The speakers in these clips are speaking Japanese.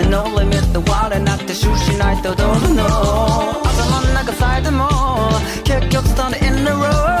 目のリミット割れなくて終始ないとどうぞの頭の中咲いても結局 stand in the road.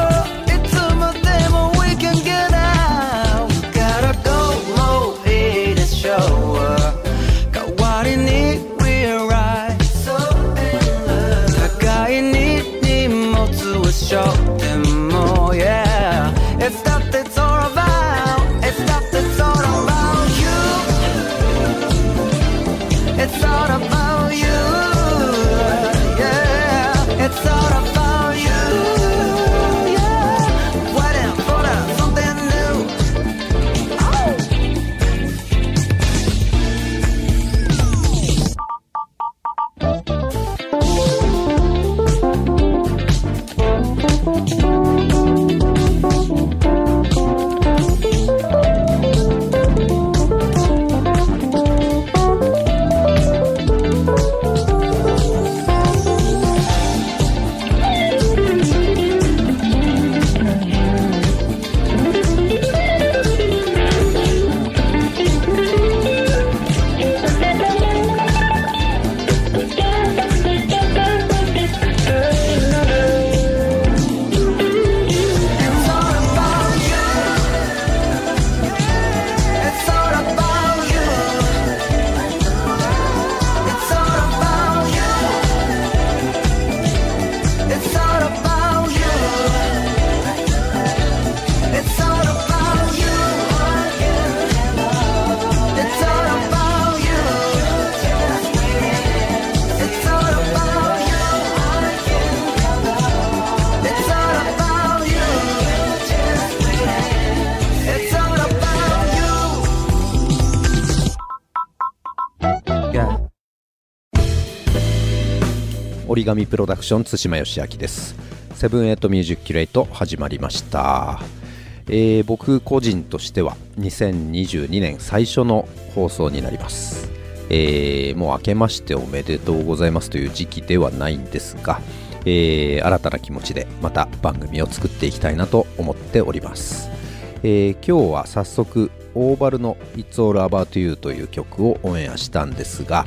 origami PRODUCTIONS 対馬芳昭です。セブンエイト Music Curate 始まりました、えー僕個人としては2022年最初の放送になります、えーもう明けましておめでとうございますという時期ではないんですが、えー新たな気持ちでまた番組を作っていきたいなと思っております。えー今日は早速 Ovall の「It's All About You」という曲をオンエアしたんですが、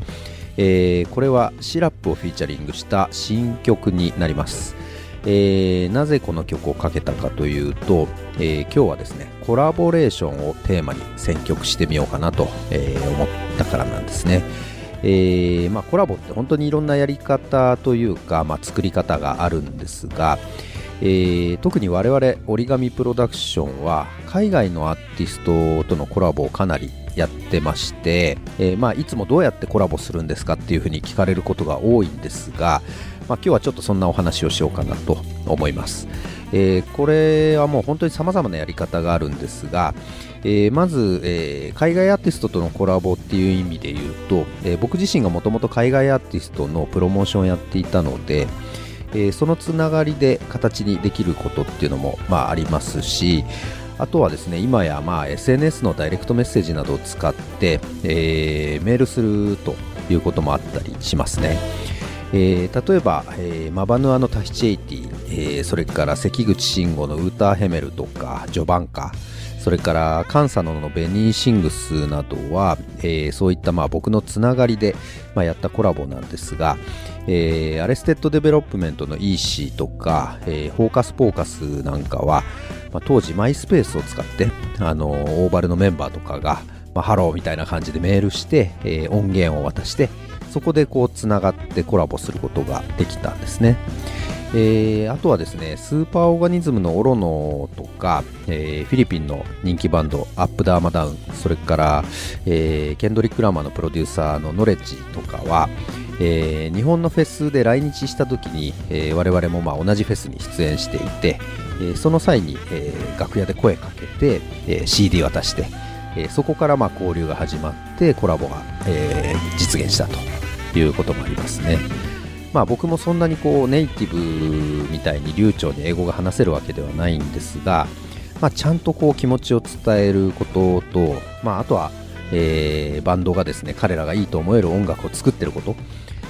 えーこれはシラップをフィーチャリングした新曲になります、えーなぜこの曲をかけたかというと、えー今日はですねコラボレーションをテーマに選曲してみようかなと、えー思ったからなんですね。えーまあ、コラボって本当にいろんなやり方というか、まあ、作り方があるんですが、えー特に我々折り紙プロダクションは海外のアーティストとのコラボをかなりやってまして、えーまあ、いつもどうやってコラボするんですかっていうふうに聞かれることが多いんですが、まあ、今日はちょっとそんなお話をしようかなと思います、えーこれはもう本当に様々なやり方があるんですが、えーまず、え海外アーティストとのコラボっていう意味で言うと、え僕自身がもともと海外アーティストのプロモーションをやっていたので、えーそのつながりで形にできることっていうのも、まあ、ありますしあとはですね今やまあ SNS のダイレクトメッセージなどを使って、えーメールするということもあったりしますね。えー例えば、えー mabanua の Tahiti 80、えーそれから関口シンゴの Wouter Hamel とか Giovanca それから Kan Sano の Benny Sings などは、えーそういったまあ僕のつながりで、まあ、やったコラボなんですが、えーアレステッドデベロップメントの EC とか、えー Hocus Pocus なんかは、まあ、当時 Myspace を使って、あの Ovall のメンバーとかが、まあ、ハローみたいな感じでメールして、えー音源を渡してそこでこうつながってコラボすることができたんですね。えーあとはですね、 Superorganism の Orono とか、えーフィリピンの人気バンド、 Up Dharma Down、それから、えー Kendrick Lamar のプロデューサーの Knxwledge とかは、えー日本のフェスで来日した時に、えー我々もまあ同じフェスに出演していて、えーその際に、えー楽屋で声かけて、えー CD 渡して、えーそこからまあ交流が始まってコラボが、えー実現したということもありますね。まあ、僕もそんなにこうネイティブみたいに流暢に英語が話せるわけではないんですが、まあ、ちゃんとこう気持ちを伝えることと、まあ、あとは、えーバンドがですね彼らがいいと思える音楽を作ってること、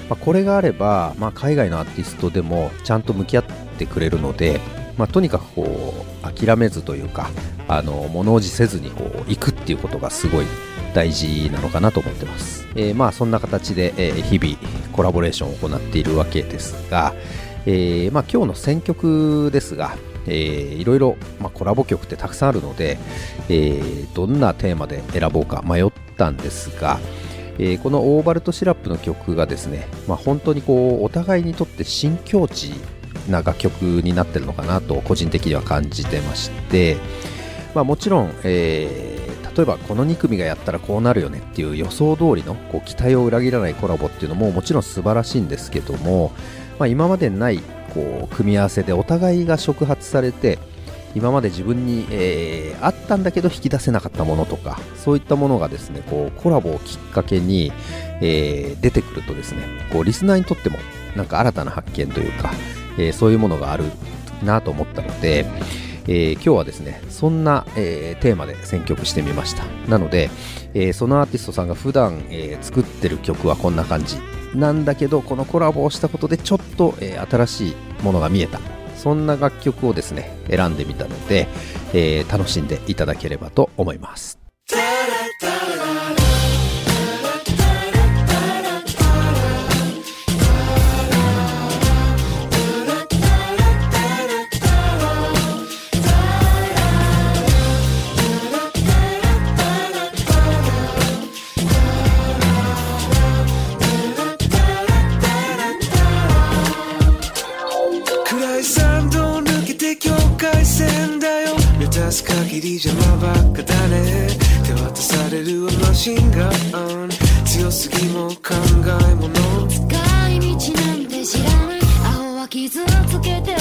まあ、これがあれば、まあ、海外のアーティストでもちゃんと向き合ってくれるので、まあ、とにかくこう諦めずというか、あの物おじせずにこう行くっていうことがすごい大事なのかなと思ってます、えー、まあそんな形で、え、日々コラボレーションを行っているわけですが、えー、まあ、今日の選曲ですが、えー、いろいろ、まあ、コラボ曲ってたくさんあるので、えー、どんなテーマで選ぼうか迷ったんですが、えー、このオーバルトシラップの曲がですね、まあ、本当にこうお互いにとって新境地な楽曲になってるのかなと個人的には感じてまして、まあ、もちろん、え、例えばこの2組がやったらこうなるよねっていう予想通りのこう期待を裏切らないコラボっていうのももちろん素晴らしいんですけども、まあ、今までないこう組み合わせでお互いが触発されて今まで自分に、えー、あったんだけど引き出せなかったものとかそういったものがですねこうコラボをきっかけに、えー、出てくるとですねこうリスナーにとってもなんか新たな発見というか、えー、そういうものがあるなと思ったので、えー、今日はですねそんな、えー、テーマで選曲してみました。なので、えー、そのアーティストさんが普段、えー、作ってる曲はこんな感じ。なんだけどこのコラボをしたことでちょっと、えー、新しいものが見えた。そんな楽曲をですね選んでみたので、えー、楽しんでいただければと思います。限り邪魔ばっかだね。手渡されるマシンガン強すぎも考えもの。使い道なんて知らない。アホは傷をつけて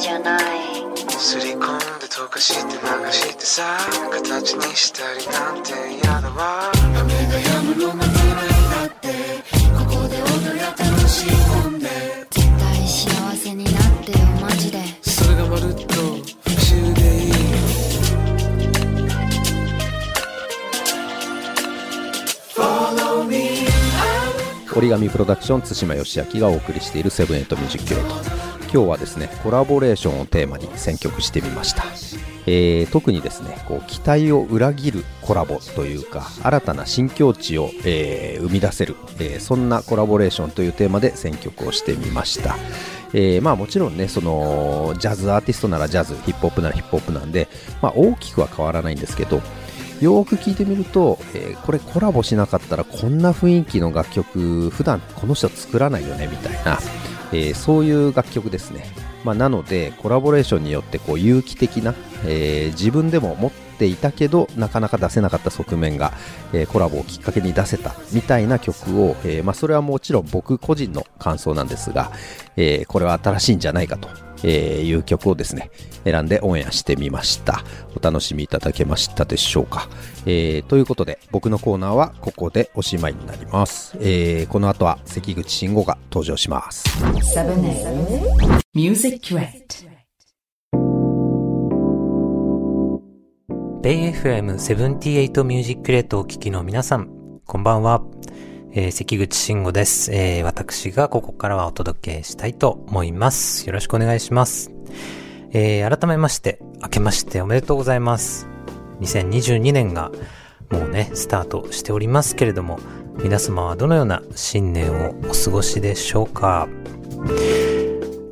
じゃないすり込んで溶かして流してさ形にしたりなんて嫌だわ。雨が止むの待てないだってここで踊り楽しい込んで絶対幸せになってよマジで。それがまるっと復讐でいい折り紙プロダクション対馬義明がお送りしているセブンエイトミュージックキロト今日はですねコラボレーションをテーマに選曲してみました、えー、特にですねこう期待を裏切るコラボというか新たな新境地を、えー、生み出せる、えー、そんなコラボレーションというテーマで選曲をしてみました。えー、まあもちろんね、そのジャズアーティストならジャズ、ヒップホップならヒップホップなんで、まあ大きくは変わらないんですけど、よく聞いてみると、えー、これコラボしなかったらこんな雰囲気の楽曲、普段この人作らないよねみたいな、えー、そういう楽曲ですね。まあ、なので、コラボレーションによってこう有機的な、えー、自分でも持っていたけど、なかなか出せなかった側面が、えー、コラボをきっかけに出せたみたいな曲を、えまあ、それはもちろん僕個人の感想なんですが、えこれは新しいんじゃないかとえー、いう曲をですね、選んでオンエアしてみました。お楽しみいただけましたでしょうか。えー、ということで、僕のコーナーはここでおしまいになります。えー、この後は関口慎吾が登場します。ベイ FM78 ミュージックレートをお聴きの皆さん、こんばんは。えー、関口慎吾です、えー、私がここからはお届けしたいと思います。よろしくお願いします。えー、改めまして、明けましておめでとうございます。2022年がもうね、スタートしておりますけれども、皆様はどのような新年をお過ごしでしょうか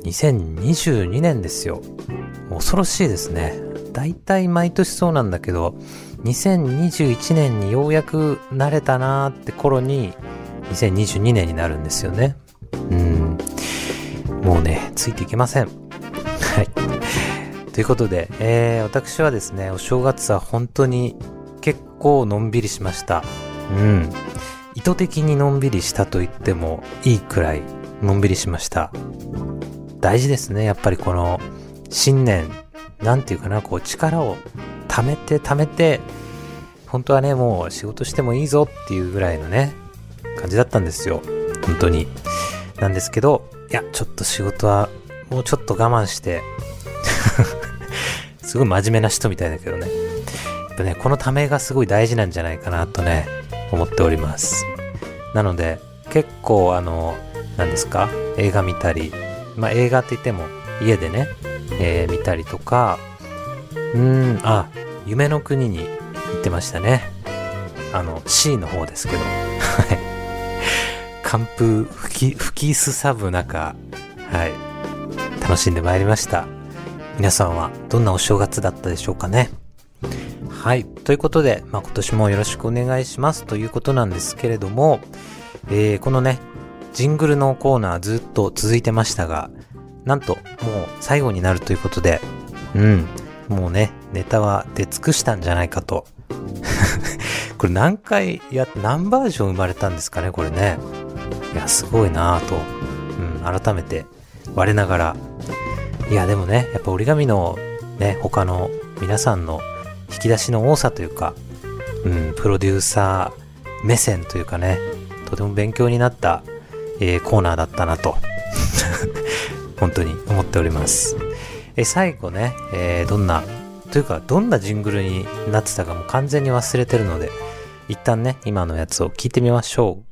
2022年ですよ。恐ろしいですね。大体毎年そうなんだけど、2021年にようやく慣れたなーって頃に、2022年になるんですよね。うん。もうね、ついていけません。はい。ということで、えー、私はですね、お正月は本当に結構のんびりしました。うん。意図的にのんびりしたと言ってもいいくらいのんびりしました。大事ですね。やっぱりこの新年、なんていうかな、こう力を貯めて貯めて、本当はね、もう仕事してもいいぞっていうぐらいのね、感じだったんですよ。本当に。なんですけど、いや、ちょっと仕事はもうちょっと我慢して、すごい真面目な人みたいだけどね。やっぱね、このためがすごい大事なんじゃないかなとね、思っております。なので、結構あの、何ですか？映画見たり、まあ映画って言っても家でね、えー見たりとか、うん、あ、夢の国に行ってましたね。あの、C の方ですけど。はい。寒風吹き、吹きすさぶ中、はい。楽しんでまいりました。皆さんはどんなお正月だったでしょうかね。はい。ということで、まあ、今年もよろしくお願いしますということなんですけれども、えーこのね、ジングルのコーナーずっと続いてましたが、なんともう最後になるということで、うん。もうね、ネタは出尽くしたんじゃないかと。これ何回や、何バージョン生まれたんですかね、これね。いや、すごいなぁと、うん、改めて我ながら。いや、でもね、やっぱ折り紙のね、他の皆さんの引き出しの多さというか、うん、プロデューサー目線というかね、とても勉強になった、えーコーナーだったなと、本当に思っております。え最後ね、えーどんな、というか、どんなジングルになってたかも完全に忘れてるので、一旦ね、今のやつを聞いてみましょう。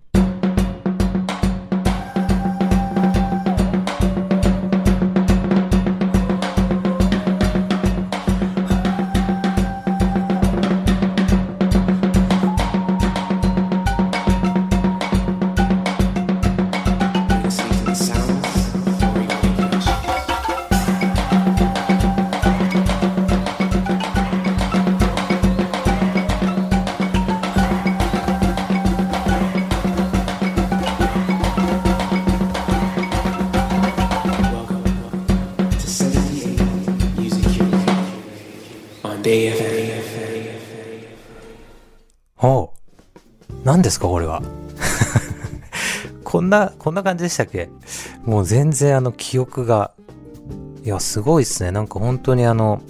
ですかこれは。こんな、こんな感じでしたっけ？もう全然あの記憶が、いや、すごいっすね。なんか本当にあの、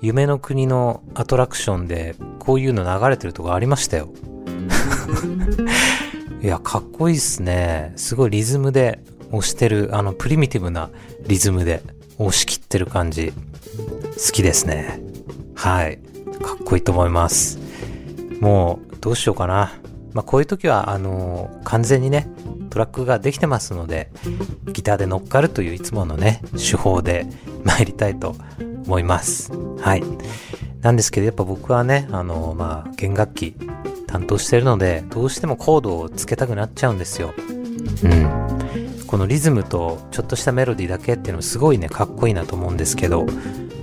夢の国のアトラクションで、こういうの流れてるとこありましたよ。いや、かっこいいっすね。すごいリズムで押してる、あの、プリミティブなリズムで押し切ってる感じ。好きですね。はい。かっこいいと思います。もう、どうしようかな。まあ、こういう時は、あのー完全にね、トラックができてますので、ギターで乗っかるといういつものね、手法で参りたいと思います。はい。なんですけど、やっぱ僕はね、あのーまあ、弦楽器担当してるので、どうしてもコードをつけたくなっちゃうんですよ。うん。このリズムとちょっとしたメロディーだけっていうのもすごいね、かっこいいなと思うんですけど、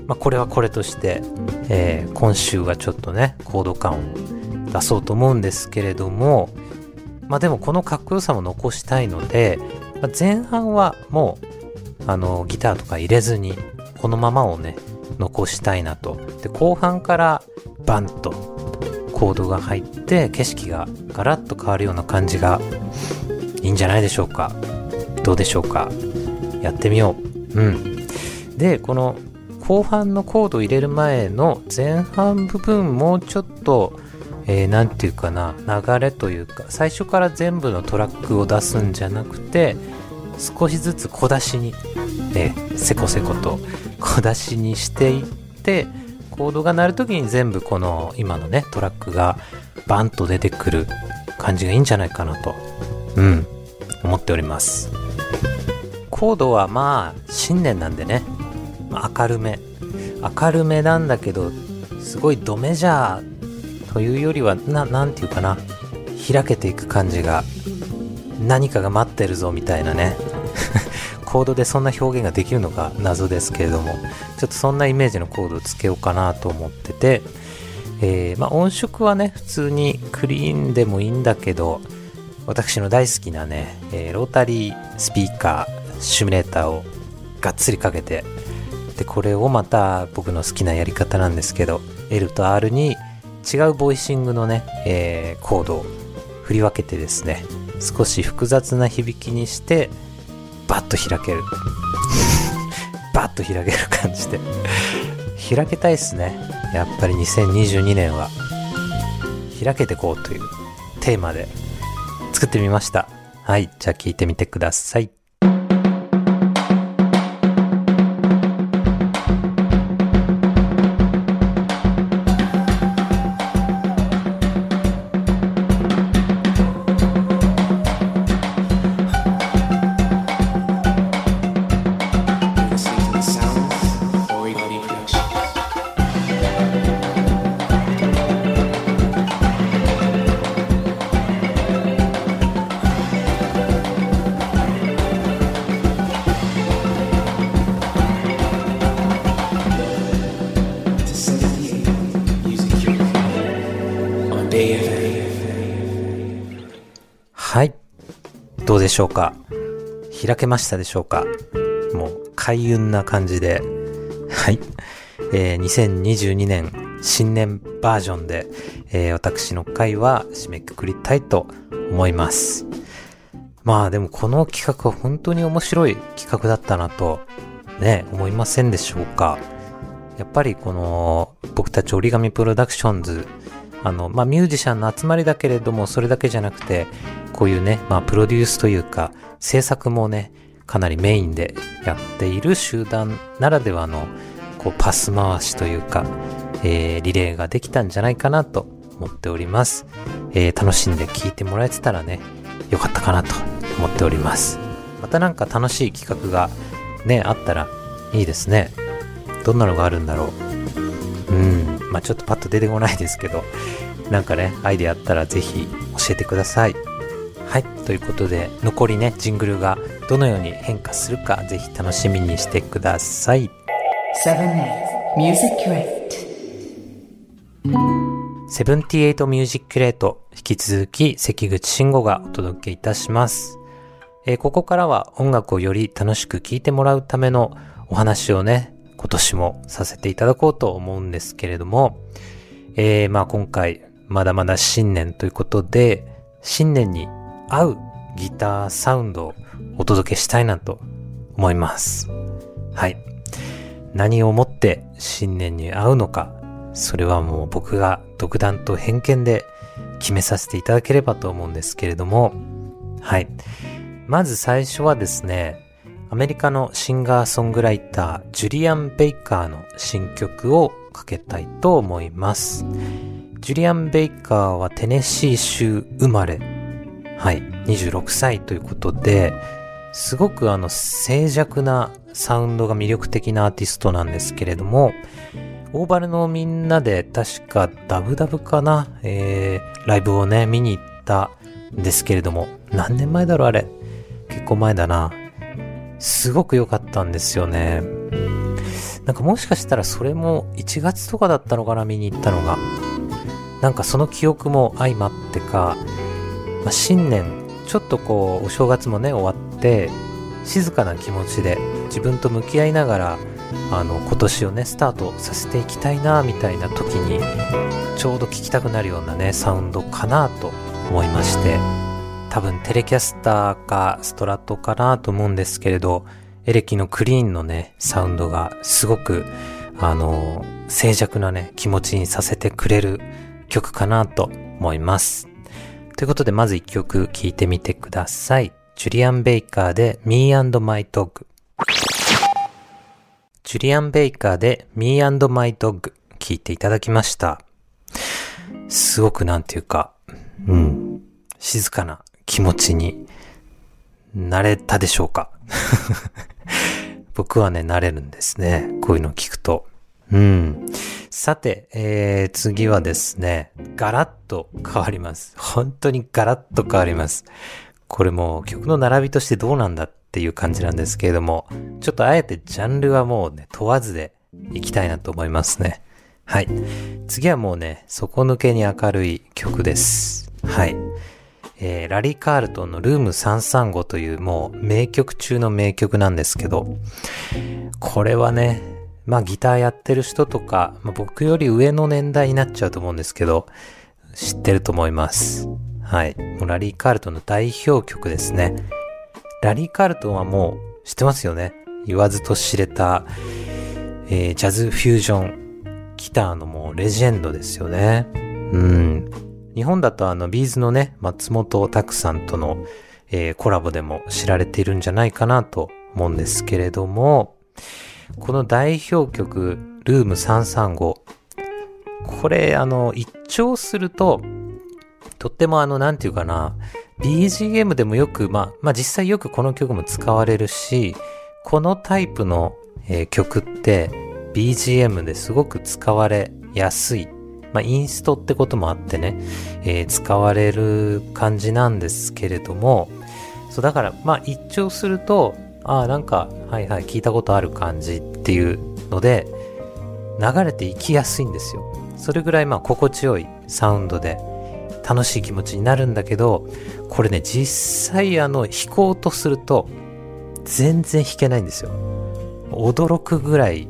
まあ、これはこれとして、えー今週はちょっとね、コード感を出そうと思うんですけれども、まあでもこのかっこよさも残したいので、まあ前半はもう、あの、ギターとか入れずに、このままをね、残したいなと。で、後半からバンとコードが入って、景色がガラッと変わるような感じがいいんじゃないでしょうか。どうでしょうか。やってみよう。うん。で、この後半のコードを入れる前の前半部分もうちょっと、えー、ていうかな、流れというか、最初から全部のトラックを出すんじゃなくて、少しずつ小出しに、えーせこせこと小出しにしていって、コードが鳴るときに全部この今のね、トラックがバンと出てくる感じがいいんじゃないかなと、うん、思っております。コードはまあ、新年なんでね、明るめ。明るめなんだけど、すごいドメジャーというよりは、な、なんていうかな。開けていく感じが、何かが待ってるぞみたいなね。コードでそんな表現ができるのか謎ですけれども、ちょっとそんなイメージのコードをつけようかなと思ってて、えまあ音色はね、普通にクリーンでもいいんだけど、私の大好きなね、えーロータリースピーカーシミュレーターをがっつりかけて、で、これをまた僕の好きなやり方なんですけど、L と R に違うボイシングのね、えーコードを振り分けてですね、少し複雑な響きにして、バッと開ける。バッと開ける感じで。開けたいっすね。やっぱり2022年は、開けてこうというテーマで作ってみました。はい。じゃあ聞いてみてください。しょうか？開けましたでしょうか？もう開運な感じで。はい。えー2022年新年バージョンで、えー私の回は締めくくりたいと思います。まあでもこの企画は本当に面白い企画だったなとね、思いませんでしょうか？やっぱりこの僕たち折り紙プロダクションズあの、まあ、ミュージシャンの集まりだけれども、それだけじゃなくて、こういうね、まあ、プロデュースというか、制作もね、かなりメインでやっている集団ならではの、こう、パス回しというか、えー、リレーができたんじゃないかなと思っております。えー、楽しんで聴いてもらえてたらね、よかったかなと思っております。またなんか楽しい企画がね、あったらいいですね。どんなのがあるんだろう。うん、まあちょっとパッと出てこないですけど、なんかね、アイデアあったらぜひ教えてください。はい、ということで、残りね、ジングルがどのように変化するか、ぜひ楽しみにしてください。7 Music Crate. 78ミュージックレート、引き続き関口慎吾がお届けいたします。えーここからは音楽をより楽しく聴いてもらうためのお話をね、今年もさせていただこうと思うんですけれども、えーまあ今回、まだまだ新年ということで、新年に合うギターサウンドをお届けしたいなと思います。はい。何をもって新年に合うのか、それはもう僕が独断と偏見で決めさせていただければと思うんですけれども、はい。まず最初はですね、アメリカのシンガーソングライター、ジュリアン・ベイカーの新曲をかけたいと思います。ジュリアン・ベイカーはテネシー州生まれ、はい、26歳ということで、すごくあの静寂なサウンドが魅力的なアーティストなんですけれども、オーバルのみんなで確かダブダブかな、えー、ライブをね、見に行ったんですけれども、何年前だろうあれ？結構前だな。すごく良かったんですよね。なんかもしかしたらそれも1月とかだったのかな、見に行ったのが。なんかその記憶も相まってか、まあ、新年、ちょっとこう、お正月もね、終わって、静かな気持ちで自分と向き合いながら、あの、今年をね、スタートさせていきたいな、みたいな時に、ちょうど聴きたくなるようなね、サウンドかなと思いまして、多分テレキャスターかストラトかなと思うんですけれど、エレキのクリーンのね、サウンドがすごく、あの、静寂なね、気持ちにさせてくれる曲かなと思います。ということで、まず一曲聴いてみてください。ジュリアン・ベイカーで Me and My Dog。ジュリアン・ベイカーで Me and My Dog 聴いていただきました。すごくなんていうか、うん、静かな気持ちになれたでしょうか？僕はね、なれるんですね。こういうのを聞くと。うん。さて、えー、次はですね、ガラッと変わります。本当にガラッと変わります。これも曲の並びとしてどうなんだっていう感じなんですけれども、ちょっとあえてジャンルはもうね、問わずでいきたいなと思いますね。はい。次はもうね、底抜けに明るい曲です。はい。えーラリー・カールトンのルーム335というもう名曲中の名曲なんですけど、これはね、まあギターやってる人とか、まあ、僕より上の年代になっちゃうと思うんですけど、知ってると思います。はい。もうラリー・カールトンの代表曲ですね。ラリー・カールトンはもう知ってますよね。言わずと知れた、えージャズフュージョンギターのもうレジェンドですよね。うん。日本だとあのビーズのね、松本拓さんとの、えーコラボでも知られているんじゃないかなと思うんですけれども、この代表曲、ルーム335。これ、あの、一聴すると、とってもあの、なんていうかな、BGM でもよく、まあ、まあ実際よくこの曲も使われるし、このタイプの、えー曲って BGM ですごく使われやすい。まあインストってこともあってね、えー使われる感じなんですけれども、そうだからまあ一聴すると、ああなんか、はいはい聞いたことある感じっていうので、流れていきやすいんですよ。それぐらいまあ心地よいサウンドで楽しい気持ちになるんだけど、これね、実際あの弾こうとすると全然弾けないんですよ。驚くぐらい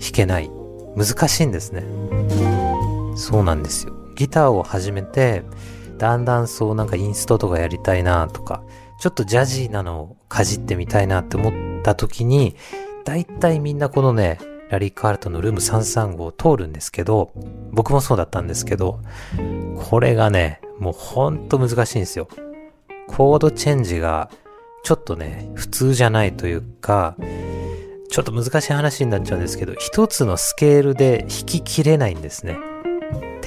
弾けない。難しいんですね。そうなんですよ。ギターを始めて、だんだんそうなんかインストとかやりたいなとか、ちょっとジャジーなのをかじってみたいなって思った時に、だいたいみんなこのね、ラリー・カールトンのルーム335を通るんですけど、僕もそうだったんですけど、これがね、もうほんと難しいんですよ。コードチェンジがちょっとね、普通じゃないというか、ちょっと難しい話になっちゃうんですけど、一つのスケールで弾ききれないんですね。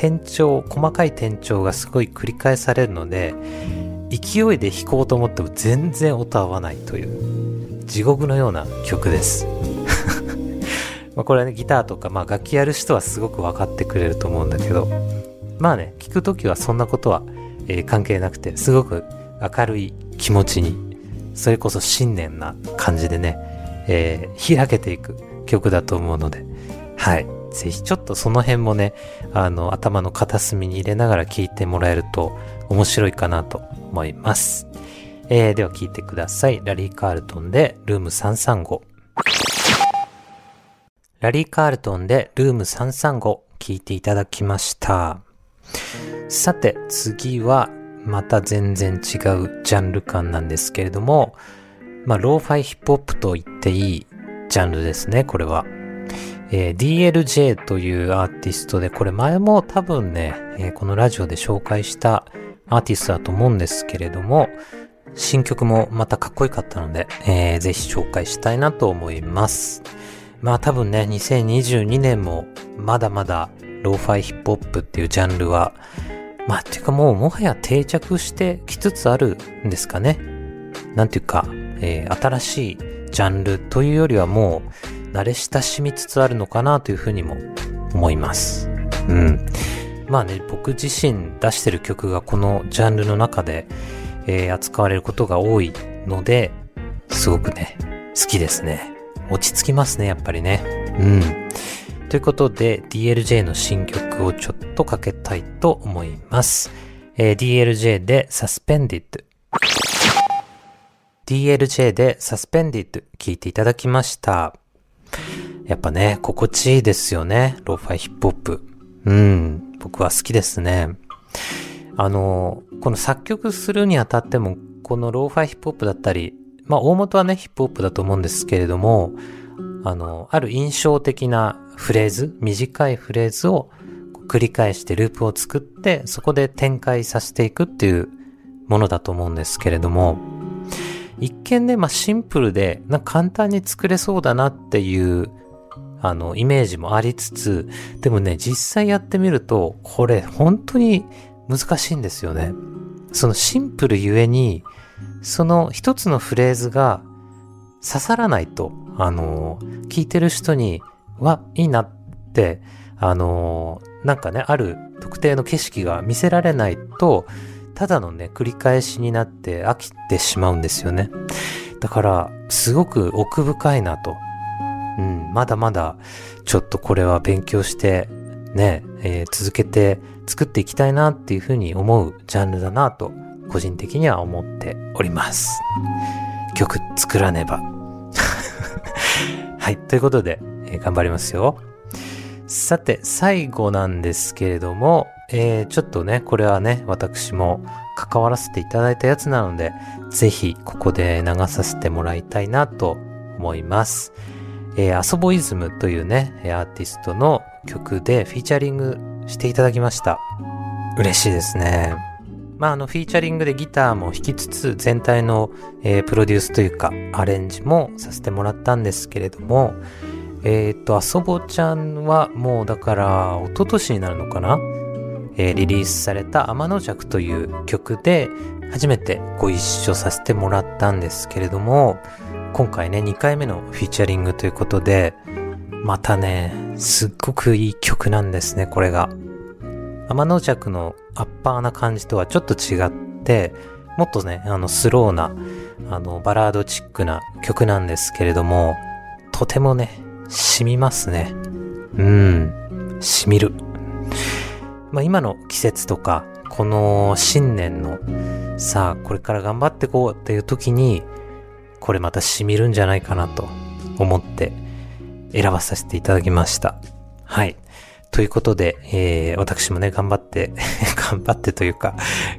転調、細かい転調がすごい繰り返されるので、勢いで弾こうと思っても全然音合わないという、地獄のような曲です。まこれはね、ギターとか、まあ楽器やる人はすごく分かってくれると思うんだけど、まあね、聞くときはそんなことは、えー関係なくて、すごく明るい気持ちに、それこそ新年な感じでね、えー開けていく曲だと思うので、はい。ぜひちょっとその辺もね、あの、頭の片隅に入れながら聞いてもらえると面白いかなと思います。えーでは聞いてください。ラリー・カールトンでルーム335。ラリー・カールトンでルーム335聞いていただきました。さて、次はまた全然違うジャンル感なんですけれども、まあ、ローファイヒップホップと言っていいジャンルですね、これは。えー DLJ というアーティストで、これ前も多分ね、えーこのラジオで紹介したアーティストだと思うんですけれども、新曲もまたかっこよかったので、えーぜひ紹介したいなと思います。まあ多分ね、2022年もまだまだローファイヒップホップっていうジャンルは、まあっていうかもうもはや定着してきつつあるんですかね。なんていうか、えー新しいジャンルというよりはもう慣れ親しみつつあるのかなというふうにも思います。うん。まあね、僕自身出してる曲がこのジャンルの中で、えー扱われることが多いので、すごくね、好きですね。落ち着きますね、やっぱりね。うん。ということで、DLJ の新曲をちょっとかけたいと思います。えー DLJ で Suspended。DLJ で Suspended 聞いていただきました。やっぱね、心地いいですよね。ローファイヒップホップ。うん。僕は好きですね。あの、この作曲するにあたっても、このローファイヒップホップだったり、まあ大元はね、ヒップホップだと思うんですけれども、あの、ある印象的なフレーズ、短いフレーズを繰り返してループを作って、そこで展開させていくっていうものだと思うんですけれども、一見ね、まあシンプルで、なんか簡単に作れそうだなっていう、あの、イメージもありつつ、でもね、実際やってみると、これ本当に難しいんですよね。そのシンプルゆえに、その一つのフレーズが刺さらないと、あの、聞いてる人に、わ、いいなって、あの、なんかね、ある特定の景色が見せられないと、ただのね、繰り返しになって飽きてしまうんですよね。だから、すごく奥深いなと。うん、まだまだ、ちょっとこれは勉強して、ね、えー続けて作っていきたいなっていうふうに思うジャンルだなと個人的には思っております。曲作らねば。はい。ということで、えー頑張りますよ。さて、最後なんですけれども、えーちょっとね、これはね、私も関わらせていただいたやつなので、ぜひここで流させてもらいたいなと思います。えーアソボイズムというね、アーティストの曲でフィーチャリングしていただきました。嬉しいですね。まあ、あの、フィーチャリングでギターも弾きつつ、全体の、えープロデュースというか、アレンジもさせてもらったんですけれども、えっ、と、あそぼちゃんはもうだから、一昨年になるのかな？えーリリースされた天の弱という曲で、初めてご一緒させてもらったんですけれども、今回ね、2回目のフィーチャリングということで、またね、すっごくいい曲なんですね、これが。天の弱のアッパーな感じとはちょっと違って、もっとね、あの、スローな、あの、バラードチックな曲なんですけれども、とてもね、染みますね。うん、染みる。まあ今の季節とか、この新年の、さあ、これから頑張ってこうっていう時に、これまた染みるんじゃないかなと思って選ばさせていただきました。はい。ということで、えー、私もね、頑張って、頑張ってというか、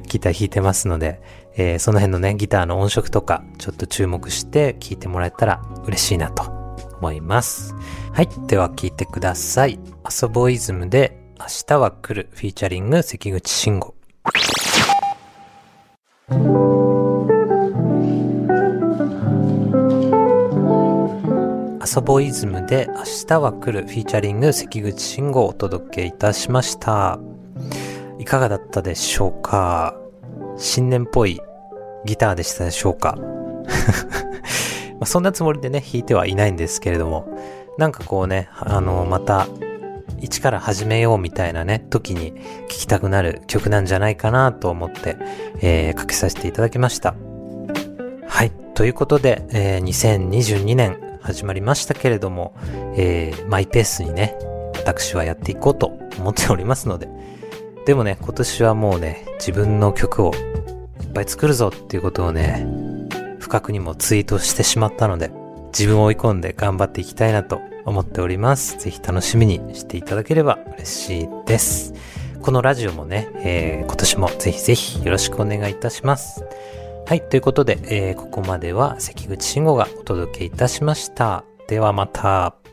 ギター弾いてますので、えー、その辺のね、ギターの音色とか、ちょっと注目して聴いてもらえたら嬉しいなと思います。はい。では聴いてください。アソボイズムで、明日は来る、フィーチャリング、関口慎吾。アソボイズムで明日は来るフィーチャリング関口慎吾をお届けいたしました。いかがだったでしょうか？新年っぽいギターでしたでしょうか？まあそんなつもりでね、弾いてはいないんですけれども、なんかこうね、あの、また、一から始めようみたいなね、時に聴きたくなる曲なんじゃないかなと思って、えー、かけさせていただきました。はい。ということで、えー2022年始まりましたけれども、えーマイペースにね、私はやっていこうと思っておりますので、でもね、今年はもうね、自分の曲をいっぱい作るぞっていうことをね、不覚にもツイートしてしまったので、自分を追い込んで頑張っていきたいなと思っております。ぜひ楽しみにしていただければ嬉しいです。このラジオもね、えー今年もぜひぜひよろしくお願いいたします。はい、ということで、えーここまでは関口慎吾がお届けいたしました。ではまた。